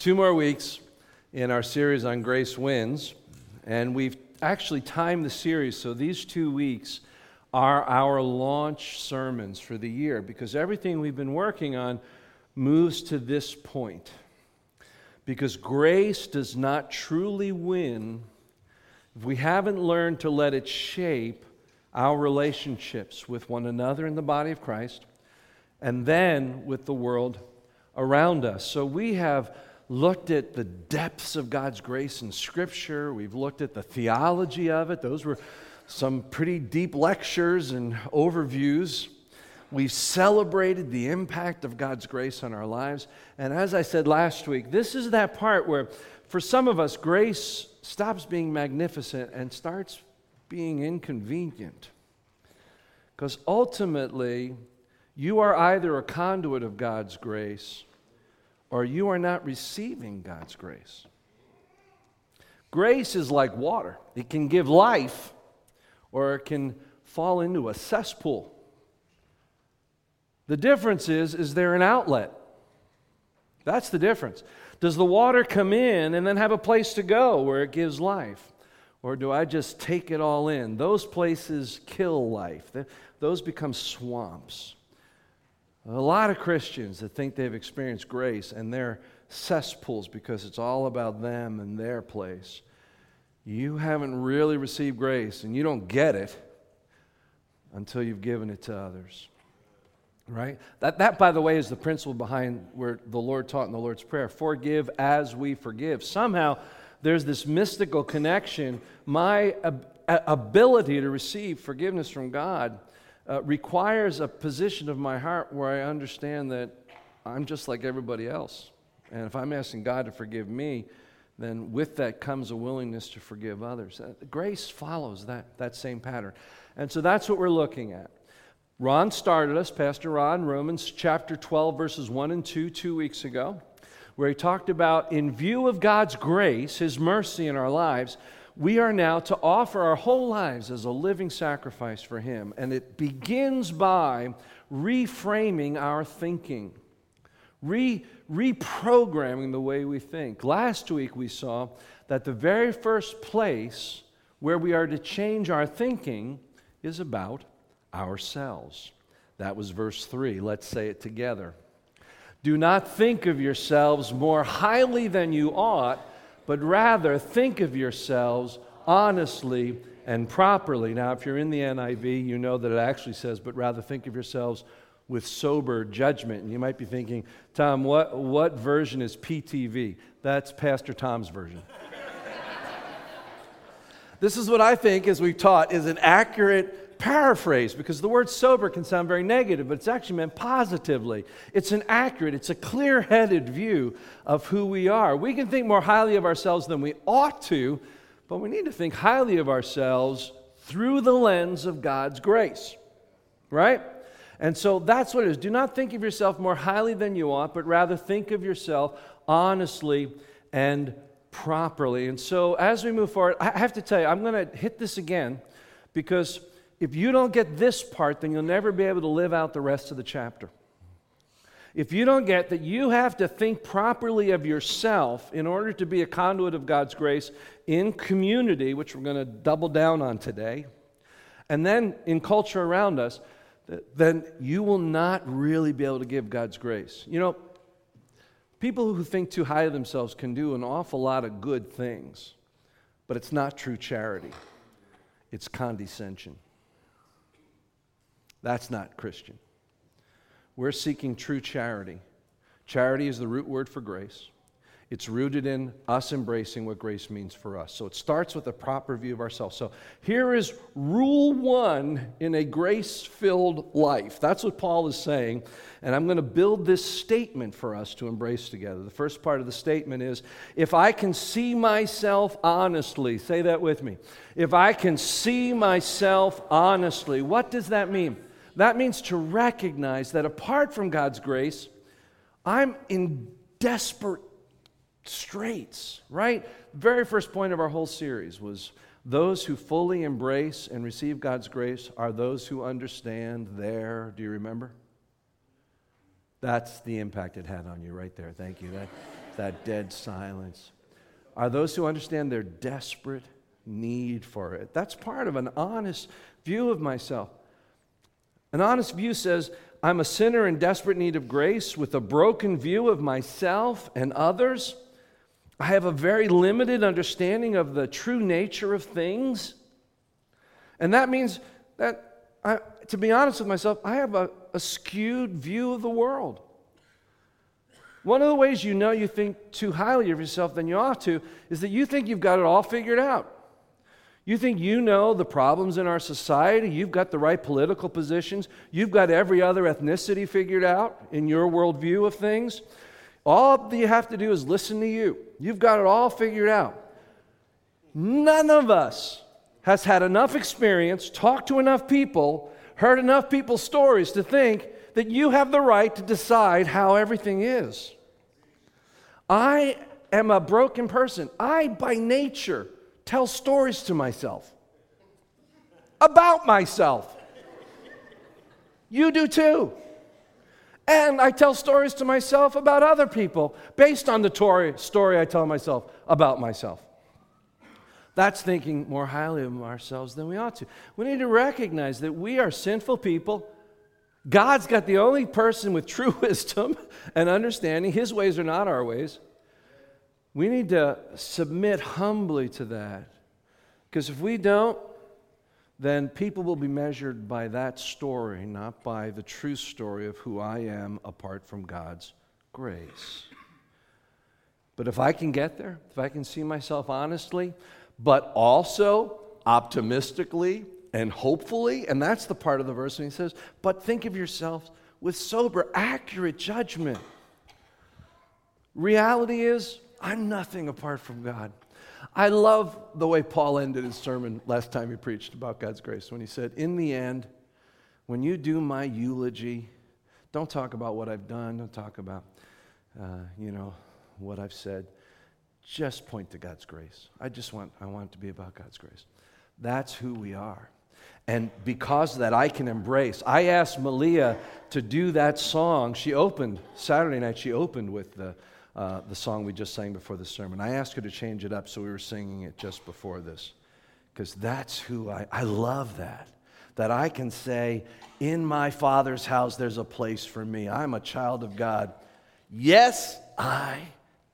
Two more weeks in our series on Grace Wins, and we've actually timed the series so these two weeks are our launch sermons for the year because everything we've been working on moves to this point. Because grace does not truly win if we haven't learned to let it shape our relationships with one another in the body of Christ and then with the world around us. So we have looked at the depths of God's grace in Scripture, we've looked at the theology of it. Those were some pretty deep lectures and overviews. We've celebrated the impact of God's grace on our lives. And as I said last week, this is that part where, for some of us, grace stops being magnificent and starts being inconvenient. Because ultimately, you are either a conduit of God's grace or you are not receiving God's grace. Grace is like water, it can give life or it can fall into a cesspool. The difference is is there an outlet? That's the difference. Does the water come in and then have a place to go where it gives life? Or do I just take it all in? Those places kill life, those become swamps. A lot of Christians that think they've experienced grace and they're cesspools because it's all about them and their place. You haven't really received grace and you don't get it until you've given it to others. Right? That, that, by the way, is the principle behind where the Lord taught in the Lord's Prayer forgive as we forgive. Somehow, there's this mystical connection. My ab- ability to receive forgiveness from God uh, requires a position of my heart where I understand that I'm just like everybody else. And if I'm asking God to forgive me, then with that comes a willingness to forgive others. Uh, grace follows that, that same pattern. And so that's what we're looking at. Ron started us, Pastor Ron, Romans chapter 12, verses 1 and 2, two weeks ago, where he talked about, in view of God's grace, his mercy in our lives, we are now to offer our whole lives as a living sacrifice for him. And it begins by reframing our thinking, re- reprogramming the way we think. Last week we saw that the very first place where we are to change our thinking is about ourselves. That was verse 3. Let's say it together. Do not think of yourselves more highly than you ought, but rather think of yourselves honestly and properly. Now, if you're in the NIV, you know that it actually says, but rather think of yourselves with sober judgment. And you might be thinking, Tom, what, what version is PTV? That's Pastor Tom's version. this is what I think, as we've taught, is an accurate paraphrase because the word sober can sound very negative, but it's actually meant positively. It's an accurate, it's a clear headed view of who we are. We can think more highly of ourselves than we ought to, but we need to think highly of ourselves through the lens of God's grace, right? And so that's what it is. Do not think of yourself more highly than you ought, but rather think of yourself honestly and properly. And so as we move forward, I have to tell you, I'm going to hit this again because if you don't get this part, then you'll never be able to live out the rest of the chapter. If you don't get that you have to think properly of yourself in order to be a conduit of God's grace in community, which we're going to double down on today, and then in culture around us, then you will not really be able to give God's grace. You know, people who think too high of themselves can do an awful lot of good things, but it's not true charity, it's condescension. That's not Christian. We're seeking true charity. Charity is the root word for grace. It's rooted in us embracing what grace means for us. So it starts with a proper view of ourselves. So here is rule one in a grace filled life. That's what Paul is saying. And I'm going to build this statement for us to embrace together. The first part of the statement is if I can see myself honestly, say that with me. If I can see myself honestly, what does that mean? That means to recognize that apart from God's grace, I'm in desperate straits, right? Very first point of our whole series was those who fully embrace and receive God's grace are those who understand their, do you remember? That's the impact it had on you right there. Thank you. That, that dead silence. Are those who understand their desperate need for it? That's part of an honest view of myself. An honest view says, I'm a sinner in desperate need of grace with a broken view of myself and others. I have a very limited understanding of the true nature of things. And that means that, I, to be honest with myself, I have a, a skewed view of the world. One of the ways you know you think too highly of yourself than you ought to is that you think you've got it all figured out. You think you know the problems in our society, you've got the right political positions, you've got every other ethnicity figured out in your worldview of things. All you have to do is listen to you. You've got it all figured out. None of us has had enough experience, talked to enough people, heard enough people's stories to think that you have the right to decide how everything is. I am a broken person. I, by nature, tell stories to myself about myself. You do too. And I tell stories to myself about other people based on the story I tell myself about myself. That's thinking more highly of ourselves than we ought to. We need to recognize that we are sinful people. God's got the only person with true wisdom and understanding. His ways are not our ways. We need to submit humbly to that. Because if we don't, then people will be measured by that story, not by the true story of who I am apart from God's grace. But if I can get there, if I can see myself honestly, but also optimistically and hopefully, and that's the part of the verse when he says, but think of yourselves with sober, accurate judgment. Reality is, I'm nothing apart from God. I love the way Paul ended his sermon last time he preached about God's grace when he said, In the end, when you do my eulogy, don't talk about what I've done, don't talk about, uh, you know, what I've said. Just point to God's grace. I just want, I want it to be about God's grace. That's who we are. And because that, I can embrace. I asked Malia to do that song. She opened, Saturday night, she opened with the uh, the song we just sang before the sermon. I asked her to change it up, so we were singing it just before this. Because that's who I, I love that. That I can say, in my Father's house, there's a place for me. I'm a child of God. Yes, I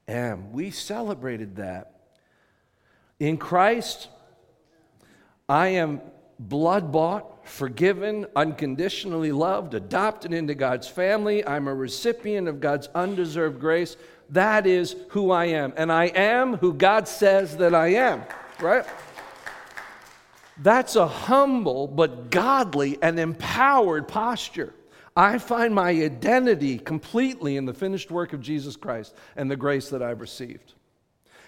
am. We celebrated that. In Christ, I am blood bought, forgiven, unconditionally loved, adopted into God's family. I'm a recipient of God's undeserved grace. That is who I am. And I am who God says that I am, right? That's a humble but godly and empowered posture. I find my identity completely in the finished work of Jesus Christ and the grace that I've received.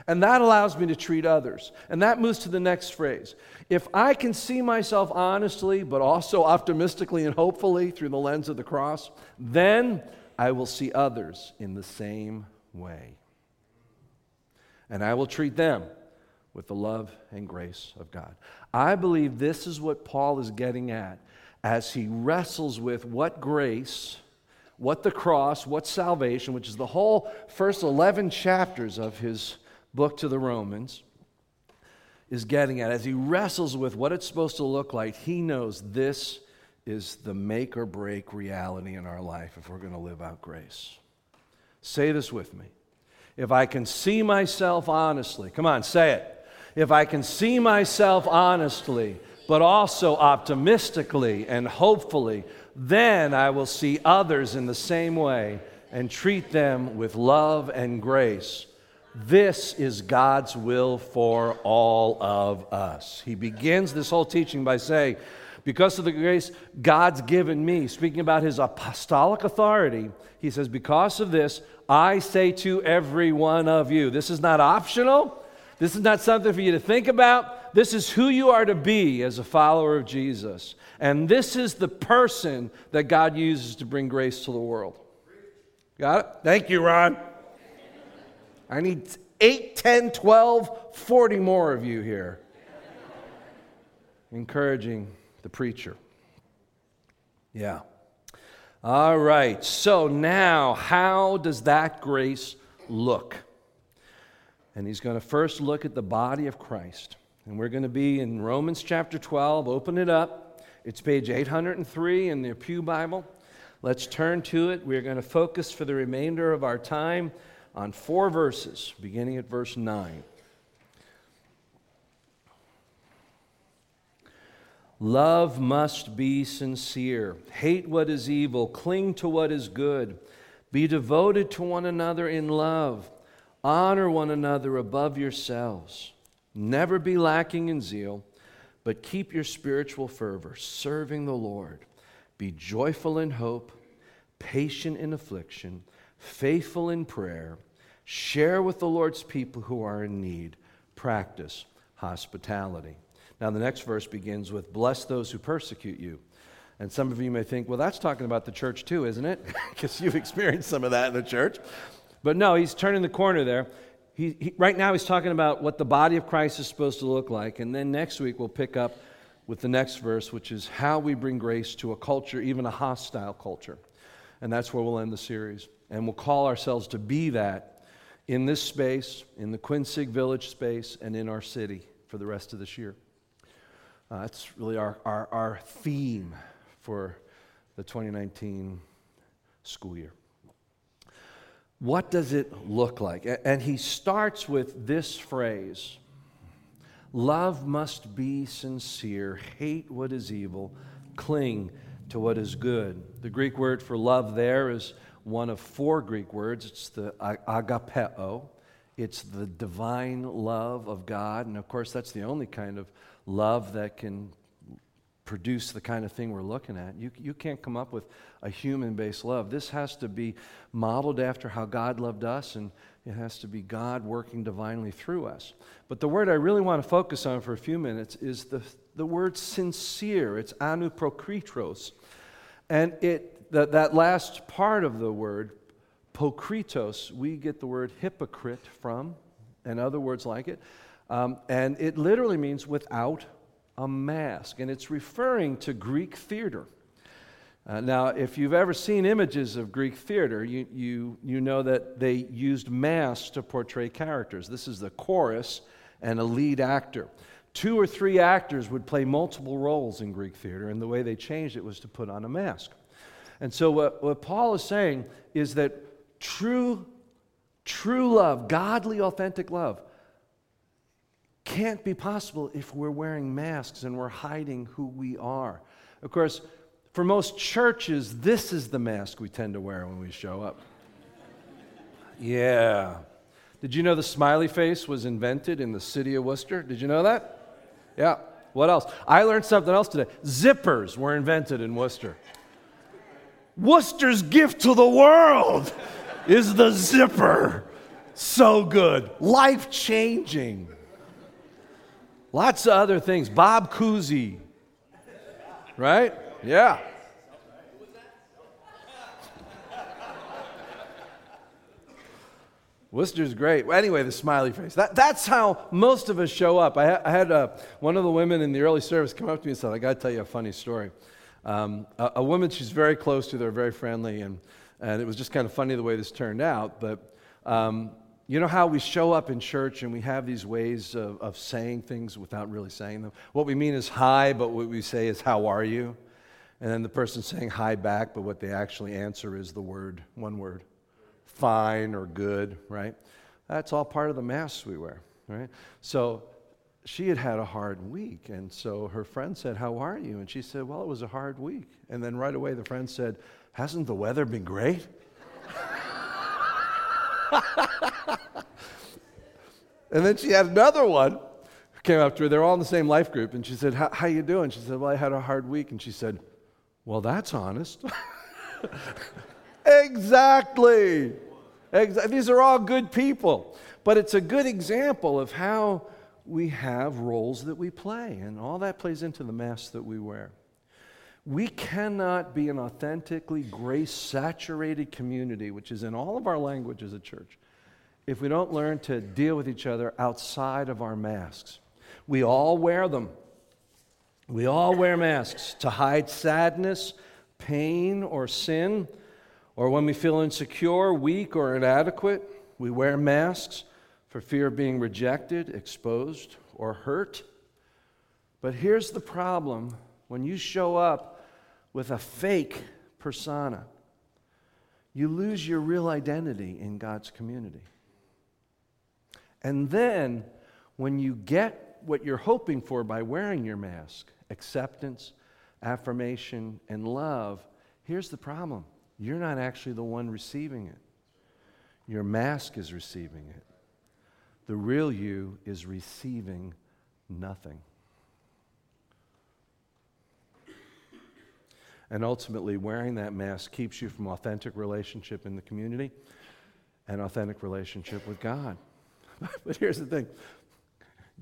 And that allows me to treat others. And that moves to the next phrase. If I can see myself honestly, but also optimistically and hopefully through the lens of the cross, then I will see others in the same way. And I will treat them with the love and grace of God. I believe this is what Paul is getting at as he wrestles with what grace, what the cross, what salvation, which is the whole first 11 chapters of his book to the Romans, is getting at. As he wrestles with what it's supposed to look like, he knows this is the make or break reality in our life if we're going to live out grace. Say this with me. If I can see myself honestly, come on, say it. If I can see myself honestly, but also optimistically and hopefully, then I will see others in the same way and treat them with love and grace. This is God's will for all of us. He begins this whole teaching by saying, because of the grace God's given me, speaking about his apostolic authority, he says, Because of this, I say to every one of you. This is not optional. This is not something for you to think about. This is who you are to be as a follower of Jesus. And this is the person that God uses to bring grace to the world. Got it? Thank you, Ron. I need 8, 10, 12, 40 more of you here. Encouraging the preacher. Yeah. All right, so now, how does that grace look? And he's going to first look at the body of Christ. And we're going to be in Romans chapter 12. Open it up. It's page 803 in the Pew Bible. Let's turn to it. We're going to focus for the remainder of our time on four verses, beginning at verse 9. Love must be sincere. Hate what is evil. Cling to what is good. Be devoted to one another in love. Honor one another above yourselves. Never be lacking in zeal, but keep your spiritual fervor, serving the Lord. Be joyful in hope, patient in affliction, faithful in prayer. Share with the Lord's people who are in need. Practice hospitality. Now, the next verse begins with, Bless those who persecute you. And some of you may think, well, that's talking about the church too, isn't it? Because you've experienced some of that in the church. But no, he's turning the corner there. He, he, right now, he's talking about what the body of Christ is supposed to look like. And then next week, we'll pick up with the next verse, which is how we bring grace to a culture, even a hostile culture. And that's where we'll end the series. And we'll call ourselves to be that in this space, in the Quinsig Village space, and in our city for the rest of this year. Uh, that's really our, our, our theme for the 2019 school year. What does it look like? And he starts with this phrase Love must be sincere, hate what is evil, cling to what is good. The Greek word for love there is one of four Greek words it's the agapeo. It's the divine love of God. And of course, that's the only kind of love that can produce the kind of thing we're looking at. You, you can't come up with a human based love. This has to be modeled after how God loved us, and it has to be God working divinely through us. But the word I really want to focus on for a few minutes is the, the word sincere. It's anuprokritos. And it, that, that last part of the word, pokritos, we get the word hypocrite from, and other words like it. Um, and it literally means without a mask. And it's referring to Greek theater. Uh, now, if you've ever seen images of Greek theater, you, you, you know that they used masks to portray characters. This is the chorus and a lead actor. Two or three actors would play multiple roles in Greek theater, and the way they changed it was to put on a mask. And so, what, what Paul is saying is that true, true love, godly, authentic love, can't be possible if we're wearing masks and we're hiding who we are. Of course, for most churches, this is the mask we tend to wear when we show up. Yeah. Did you know the smiley face was invented in the city of Worcester? Did you know that? Yeah. What else? I learned something else today. Zippers were invented in Worcester. Worcester's gift to the world is the zipper. So good. Life changing. Lots of other things. Bob Cousy. Right? Yeah. Worcester's great. Anyway, the smiley face. That, that's how most of us show up. I, I had uh, one of the women in the early service come up to me and said, I got to tell you a funny story. Um, a, a, woman she's very close to, they're very friendly, and, and it was just kind of funny the way this turned out. But um, you know how we show up in church and we have these ways of, of saying things without really saying them? What we mean is hi, but what we say is how are you? And then the person saying hi back, but what they actually answer is the word, one word, fine or good, right? That's all part of the masks we wear, right? So she had had a hard week. And so her friend said, How are you? And she said, Well, it was a hard week. And then right away the friend said, Hasn't the weather been great? and then she had another one who came up to her. They're all in the same life group. And she said, how you doing? She said, well, I had a hard week. And she said, well, that's honest. exactly. Exa- These are all good people. But it's a good example of how we have roles that we play. And all that plays into the mask that we wear. We cannot be an authentically grace saturated community, which is in all of our languages a church, if we don't learn to deal with each other outside of our masks. We all wear them. We all wear masks to hide sadness, pain or sin, or when we feel insecure, weak, or inadequate, we wear masks for fear of being rejected, exposed, or hurt. But here's the problem when you show up with a fake persona, you lose your real identity in God's community. And then, when you get what you're hoping for by wearing your mask acceptance, affirmation, and love here's the problem you're not actually the one receiving it, your mask is receiving it. The real you is receiving nothing. And ultimately, wearing that mask keeps you from authentic relationship in the community and authentic relationship with God. but here's the thing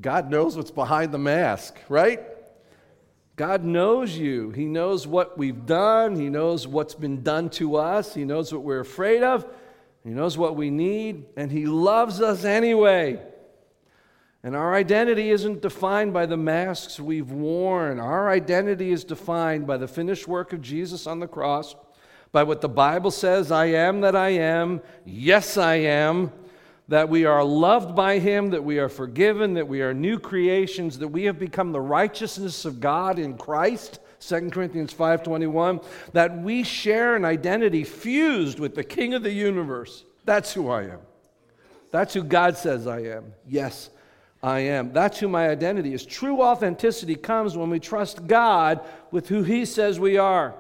God knows what's behind the mask, right? God knows you. He knows what we've done. He knows what's been done to us. He knows what we're afraid of. He knows what we need. And He loves us anyway. And our identity isn't defined by the masks we've worn. Our identity is defined by the finished work of Jesus on the cross, by what the Bible says I am that I am. Yes, I am. That we are loved by Him, that we are forgiven, that we are new creations, that we have become the righteousness of God in Christ. 2 Corinthians 5:21 that we share an identity fused with the king of the universe. That's who I am. That's who God says I am. Yes, I am. That's who my identity is. True authenticity comes when we trust God with who He says we are.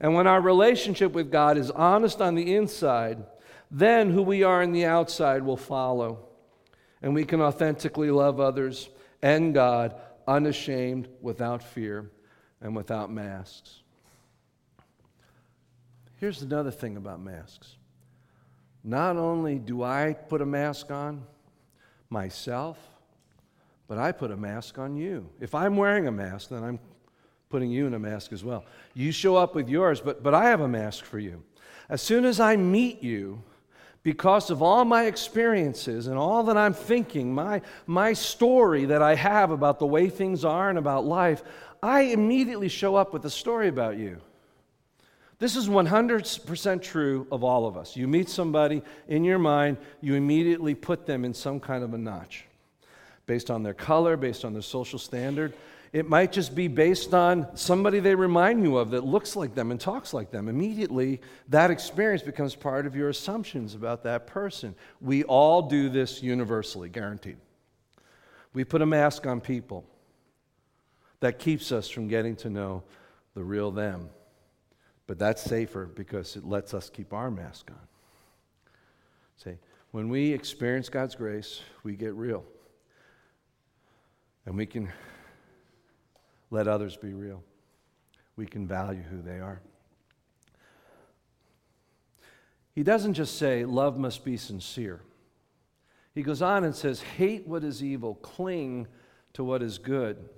And when our relationship with God is honest on the inside, then who we are on the outside will follow. And we can authentically love others and God unashamed, without fear, and without masks. Here's another thing about masks. Not only do I put a mask on myself, but I put a mask on you. If I'm wearing a mask, then I'm putting you in a mask as well. You show up with yours, but, but I have a mask for you. As soon as I meet you, because of all my experiences and all that I'm thinking, my, my story that I have about the way things are and about life, I immediately show up with a story about you. This is 100% true of all of us. You meet somebody in your mind, you immediately put them in some kind of a notch based on their color, based on their social standard. It might just be based on somebody they remind you of that looks like them and talks like them. Immediately, that experience becomes part of your assumptions about that person. We all do this universally, guaranteed. We put a mask on people that keeps us from getting to know the real them. But that's safer because it lets us keep our mask on. See, when we experience God's grace, we get real. And we can let others be real. We can value who they are. He doesn't just say, love must be sincere. He goes on and says, hate what is evil, cling to what is good.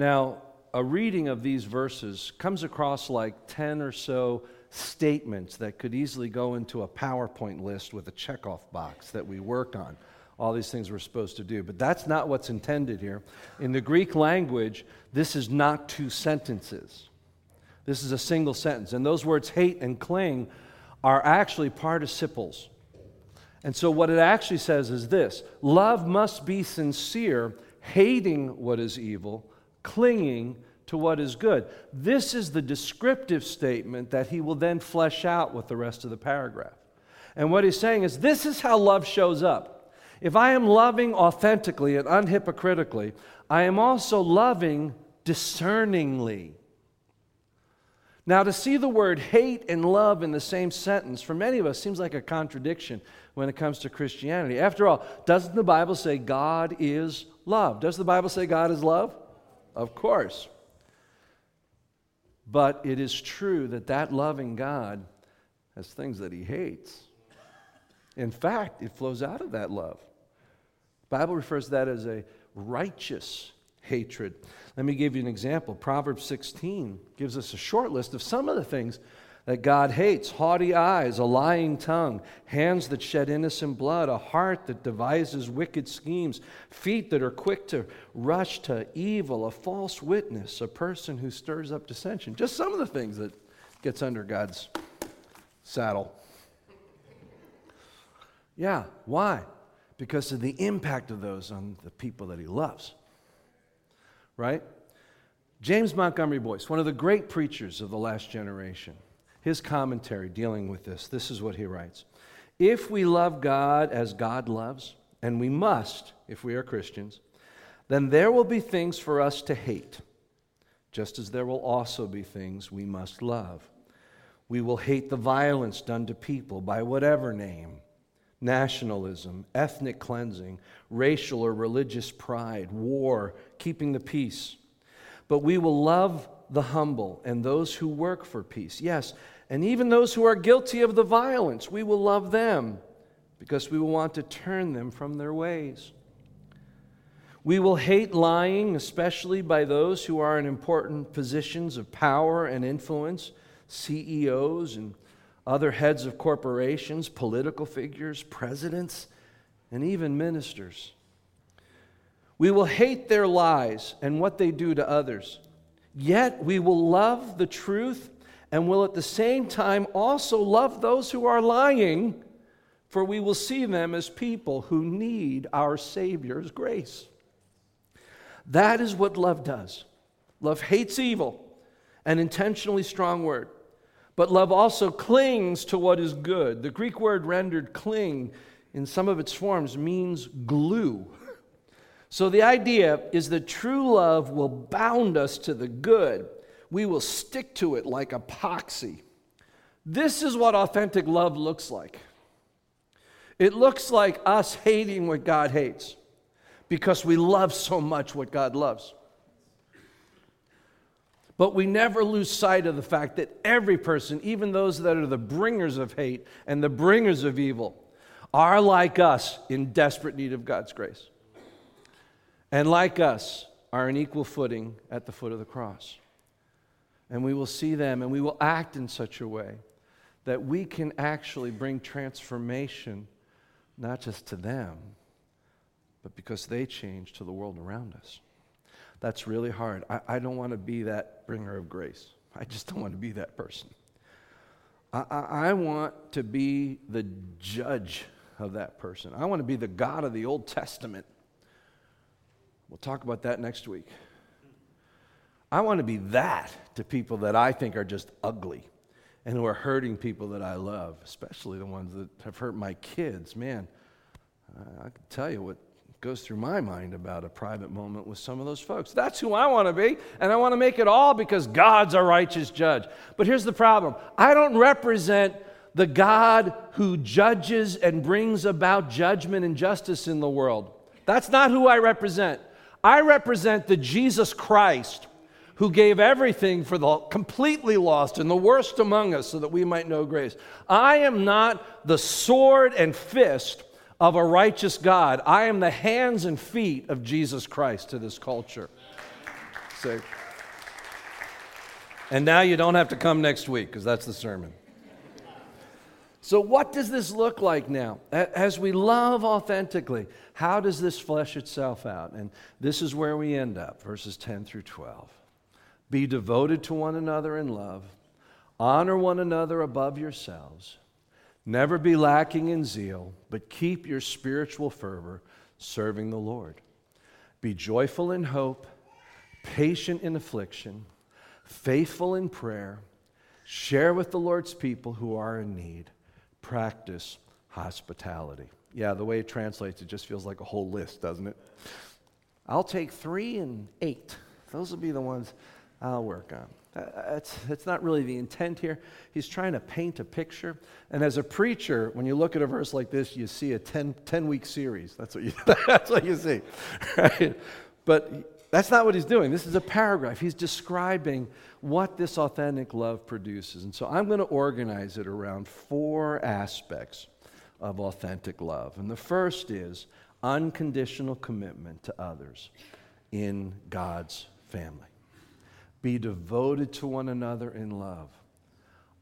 Now, a reading of these verses comes across like 10 or so statements that could easily go into a PowerPoint list with a checkoff box that we work on all these things we're supposed to do. But that's not what's intended here. In the Greek language, this is not two sentences, this is a single sentence. And those words hate and cling are actually participles. And so, what it actually says is this love must be sincere, hating what is evil, clinging to what is good. This is the descriptive statement that he will then flesh out with the rest of the paragraph. And what he's saying is this is how love shows up. If I am loving authentically and unhypocritically, I am also loving discerningly. Now, to see the word hate and love in the same sentence for many of us seems like a contradiction when it comes to Christianity. After all, doesn't the Bible say God is love? Does the Bible say God is love? Of course. But it is true that that loving God has things that he hates. In fact, it flows out of that love. Bible refers to that as a righteous hatred. Let me give you an example. Proverbs 16 gives us a short list of some of the things that God hates haughty eyes, a lying tongue, hands that shed innocent blood, a heart that devises wicked schemes, feet that are quick to rush to evil, a false witness, a person who stirs up dissension. Just some of the things that gets under God's saddle. Yeah, why? Because of the impact of those on the people that he loves. Right? James Montgomery Boice, one of the great preachers of the last generation, his commentary dealing with this, this is what he writes. If we love God as God loves, and we must if we are Christians, then there will be things for us to hate, just as there will also be things we must love. We will hate the violence done to people by whatever name nationalism, ethnic cleansing, racial or religious pride, war, keeping the peace. But we will love the humble and those who work for peace. Yes, and even those who are guilty of the violence, we will love them because we will want to turn them from their ways. We will hate lying, especially by those who are in important positions of power and influence, CEOs and other heads of corporations, political figures, presidents, and even ministers. We will hate their lies and what they do to others. Yet we will love the truth and will at the same time also love those who are lying, for we will see them as people who need our Savior's grace. That is what love does. Love hates evil, an intentionally strong word. But love also clings to what is good. The Greek word rendered cling in some of its forms means glue. So the idea is that true love will bound us to the good. We will stick to it like epoxy. This is what authentic love looks like. It looks like us hating what God hates because we love so much what God loves. But we never lose sight of the fact that every person, even those that are the bringers of hate and the bringers of evil, are like us in desperate need of God's grace. And like us, are in equal footing at the foot of the cross. And we will see them and we will act in such a way that we can actually bring transformation not just to them, but because they change to the world around us. That's really hard. I, I don't want to be that bringer of grace. I just don't want to be that person. I, I, I want to be the judge of that person. I want to be the God of the Old Testament. We'll talk about that next week. I want to be that to people that I think are just ugly and who are hurting people that I love, especially the ones that have hurt my kids. Man, I can tell you what goes through my mind about a private moment with some of those folks. That's who I want to be, and I want to make it all because God's a righteous judge. But here's the problem I don't represent the God who judges and brings about judgment and justice in the world. That's not who I represent. I represent the Jesus Christ who gave everything for the completely lost and the worst among us so that we might know grace. I am not the sword and fist of a righteous God. I am the hands and feet of Jesus Christ to this culture. See? And now you don't have to come next week because that's the sermon. So, what does this look like now? As we love authentically, how does this flesh itself out? And this is where we end up, verses 10 through 12. Be devoted to one another in love, honor one another above yourselves. Never be lacking in zeal, but keep your spiritual fervor serving the Lord. Be joyful in hope, patient in affliction, faithful in prayer. Share with the Lord's people who are in need. Practice hospitality. Yeah, the way it translates, it just feels like a whole list, doesn't it? I'll take three and eight. Those will be the ones I'll work on. That's, that's not really the intent here. He's trying to paint a picture. And as a preacher, when you look at a verse like this, you see a 10, 10 week series. That's what, you, that's what you see. Right? But that's not what he's doing. This is a paragraph. He's describing what this authentic love produces. And so I'm going to organize it around four aspects of authentic love. And the first is unconditional commitment to others in God's family. Be devoted to one another in love.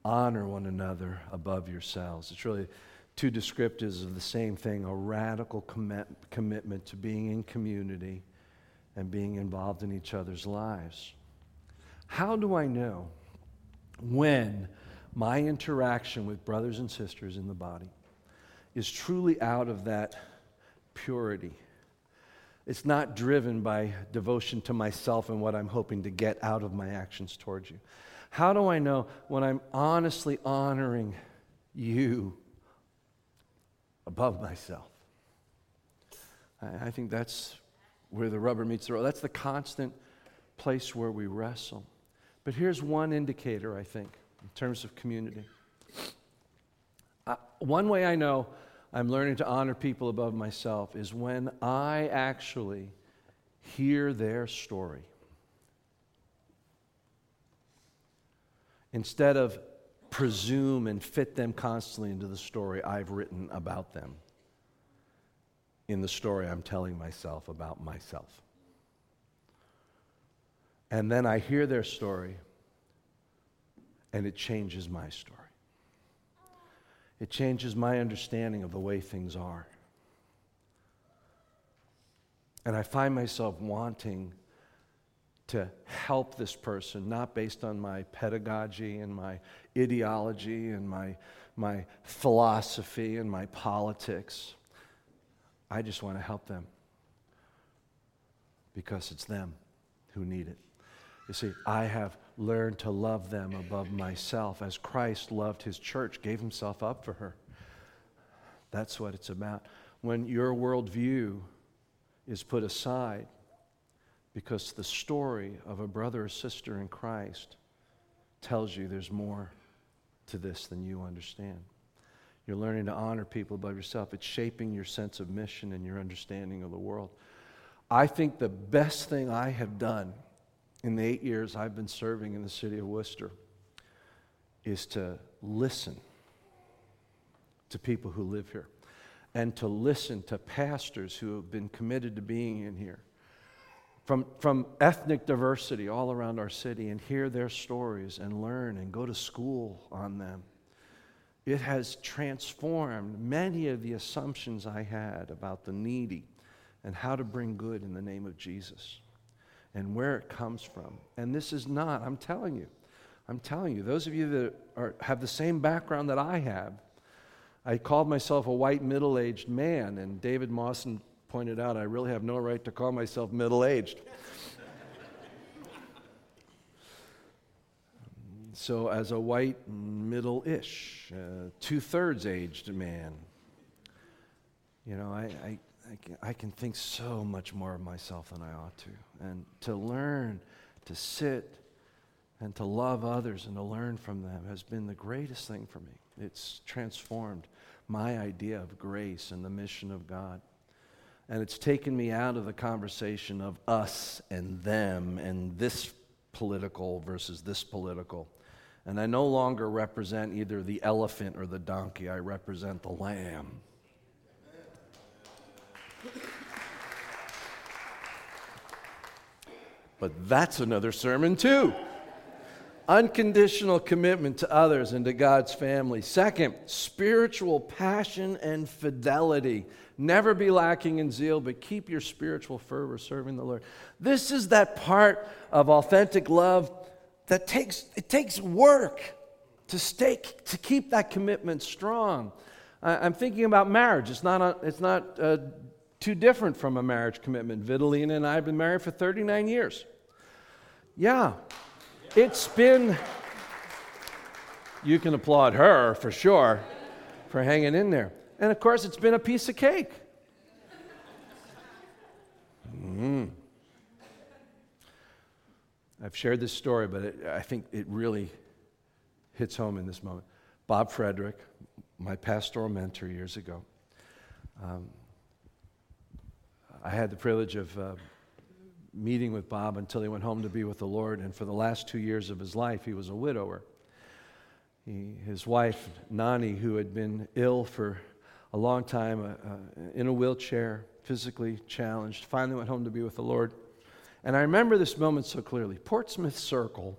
Honor one another above yourselves. It's really two descriptives of the same thing a radical commit, commitment to being in community and being involved in each other's lives. How do I know when my interaction with brothers and sisters in the body is truly out of that purity. It's not driven by devotion to myself and what I'm hoping to get out of my actions towards you. How do I know when I'm honestly honoring you above myself? I, think that's where the rubber meets the road. That's the constant place where we wrestle. But here's one indicator, I think, in terms of community. Uh, one way I know I'm learning to honor people above myself is when I actually hear their story. Instead of presume and fit them constantly into the story I've written about them, in the story I'm telling myself about myself. And then I hear their story, and it changes my story. It changes my understanding of the way things are. And I find myself wanting to help this person, not based on my pedagogy and my ideology and my, my philosophy and my politics. I just want to help them because it's them who need it. You see, I have learned to love them above myself as Christ loved his church, gave himself up for her. That's what it's about. When your worldview is put aside because the story of a brother or sister in Christ tells you there's more to this than you understand. You're learning to honor people above yourself. It's shaping your sense of mission and your understanding of the world. I think the best thing I have done in the eight years I've been serving in the city of Worcester is to listen to people who live here and to listen to pastors who have been committed to being in here from, from ethnic diversity all around our city and hear their stories and learn and go to school on them. It has transformed many of the assumptions I had about the needy and how to bring good in the name of Jesus and where it comes from. And this is not, I'm telling you, I'm telling you, those of you that are, have the same background that I have, I called myself a white middle aged man, and David Mawson pointed out I really have no right to call myself middle aged. so, as a white middle ish, uh, two thirds aged man, you know, I, I, I can, I can think so much more of myself than I ought to. And to learn to sit and to love others and to learn from them has been the greatest thing for me. It's transformed my idea of grace and the mission of God. And it's taken me out of the conversation of us and them and this political versus this political. And I no longer represent either the elephant or the donkey, I represent the lamb. But that's another sermon, too. Unconditional commitment to others and to God's family. Second, spiritual passion and fidelity. Never be lacking in zeal, but keep your spiritual fervor serving the Lord. This is that part of authentic love that takes it takes work to stake to keep that commitment strong. I'm thinking about marriage. It's not a, it's not uh, too different from a marriage commitment. Vitalina and I have been married for 39 years. Yeah, it's been, you can applaud her for sure for hanging in there. And of course, it's been a piece of cake. Mm. I've shared this story, but it, I think it really hits home in this moment. Bob Frederick, my pastoral mentor years ago, um, I had the privilege of uh, meeting with Bob until he went home to be with the Lord. And for the last two years of his life, he was a widower. He, his wife, Nani, who had been ill for a long time, uh, uh, in a wheelchair, physically challenged, finally went home to be with the Lord. And I remember this moment so clearly. Portsmouth Circle,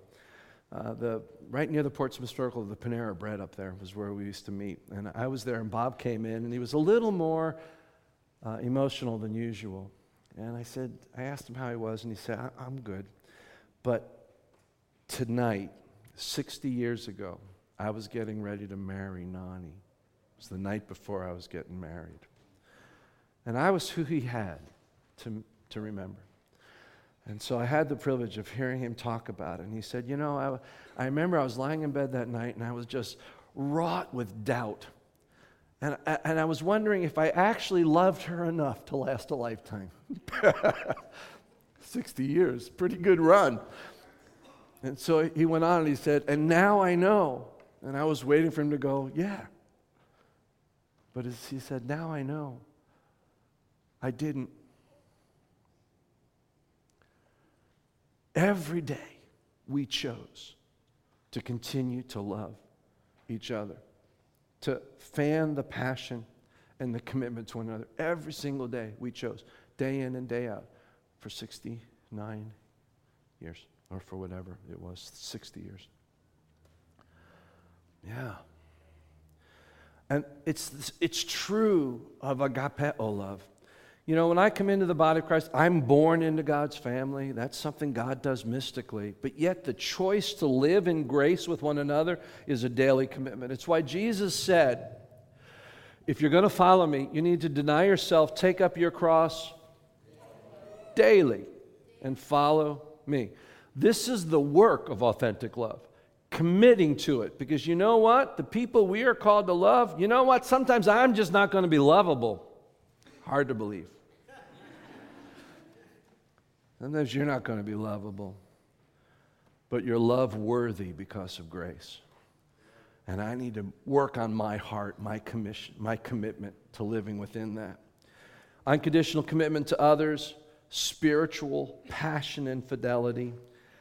uh, the, right near the Portsmouth Circle, of the Panera Bread up there was where we used to meet. And I was there, and Bob came in, and he was a little more uh, emotional than usual. And I said, I asked him how he was, and he said, I'm good. But tonight, 60 years ago, I was getting ready to marry Nani. It was the night before I was getting married. And I was who he had to, to remember. And so I had the privilege of hearing him talk about it. And he said, You know, I, I remember I was lying in bed that night and I was just wrought with doubt. And, and I was wondering if I actually loved her enough to last a lifetime. 60 years, pretty good run. And so he went on and he said, And now I know. And I was waiting for him to go, Yeah. But as he said, Now I know. I didn't. Every day we chose to continue to love each other, to fan the passion and the commitment to one another. Every single day we chose, day in and day out, for 69 years, or for whatever it was, 60 years. Yeah. And it's, it's true of agapeo oh, love. You know, when I come into the body of Christ, I'm born into God's family. That's something God does mystically. But yet, the choice to live in grace with one another is a daily commitment. It's why Jesus said, if you're going to follow me, you need to deny yourself, take up your cross daily, and follow me. This is the work of authentic love committing to it. Because you know what? The people we are called to love, you know what? Sometimes I'm just not going to be lovable. Hard to believe. Sometimes you're not going to be lovable, but you're love worthy because of grace. And I need to work on my heart, my commission, my commitment to living within that. Unconditional commitment to others, spiritual passion and fidelity,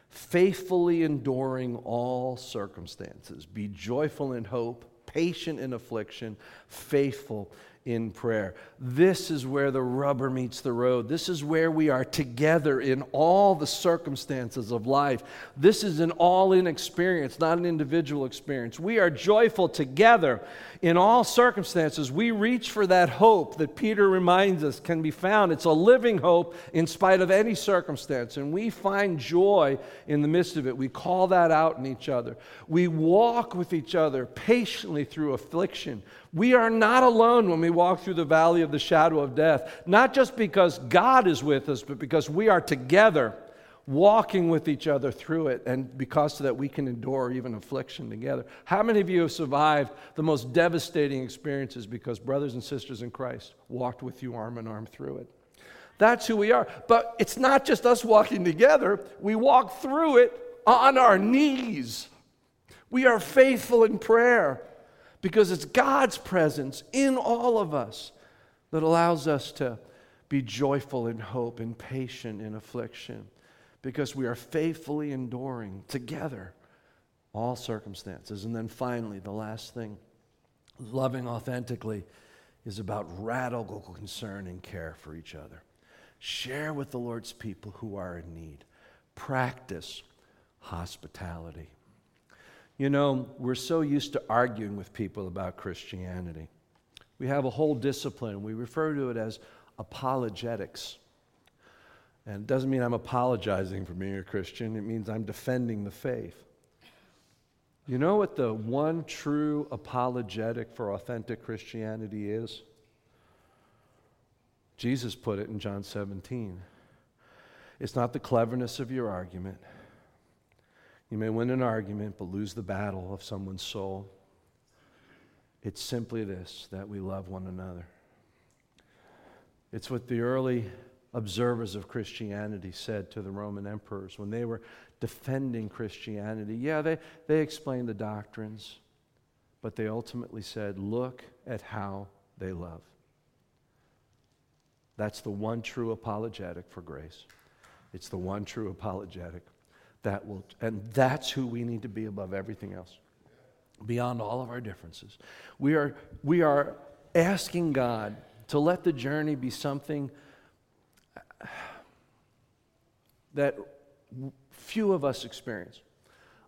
faithfully enduring all circumstances. Be joyful in hope, patient in affliction, faithful in prayer. This is where the rubber meets the road. This is where we are together in all the circumstances of life. This is an all in experience, not an individual experience. We are joyful together in all circumstances. We reach for that hope that Peter reminds us can be found. It's a living hope in spite of any circumstance, and we find joy in the midst of it. We call that out in each other. We walk with each other patiently through affliction. We are not alone when we walk through the valley of the shadow of death, not just because God is with us, but because we are together walking with each other through it, and because of that, we can endure even affliction together. How many of you have survived the most devastating experiences because brothers and sisters in Christ walked with you arm in arm through it? That's who we are. But it's not just us walking together, we walk through it on our knees. We are faithful in prayer because it's God's presence in all of us that allows us to be joyful in hope and patient in affliction because we are faithfully enduring together all circumstances. And then finally, the last thing loving authentically is about radical concern and care for each other. Share with the Lord's people who are in need. Practice hospitality. You know, we're so used to arguing with people about Christianity. We have a whole discipline. We refer to it as apologetics. And it doesn't mean I'm apologizing for being a Christian, it means I'm defending the faith. You know what the one true apologetic for authentic Christianity is? Jesus put it in John 17. It's not the cleverness of your argument. You may win an argument, but lose the battle of someone's soul. It's simply this that we love one another. It's what the early observers of Christianity said to the Roman emperors when they were defending Christianity. Yeah, they, they explained the doctrines, but they ultimately said, look at how they love. That's the one true apologetic for grace. It's the one true apologetic that will, and that's who we need to be above everything else, beyond all of our differences. We are, we are asking God to let the journey be something that few of us experience.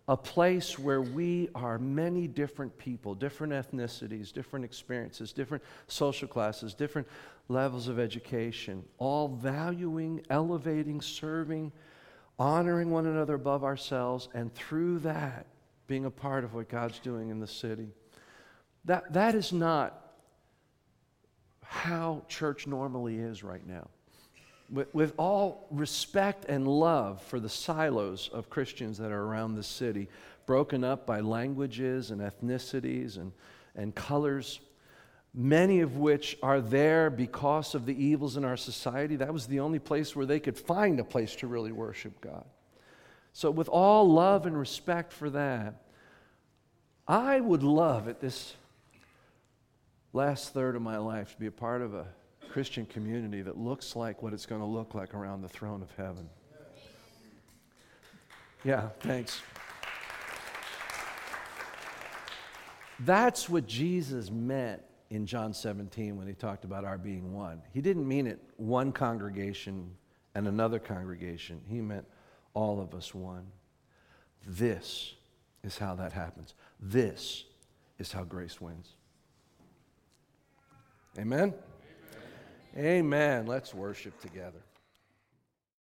A place where we are many different people, different ethnicities, different experiences, different social classes, different levels of education, all valuing, elevating, serving, honoring one another above ourselves, and through that, being a part of what God's doing in the city. That, that is not how church normally is right now. With, with all respect and love for the silos of Christians that are around the city, broken up by languages and ethnicities and, and colors, many of which are there because of the evils in our society. That was the only place where they could find a place to really worship God. So, with all love and respect for that, I would love at this last third of my life to be a part of a Christian community that looks like what it's going to look like around the throne of heaven. Yeah, thanks. That's what Jesus meant in John 17 when he talked about our being one. He didn't mean it one congregation and another congregation, he meant all of us one. This is how that happens. This is how grace wins. Amen? Amen. Amen. Let's worship together.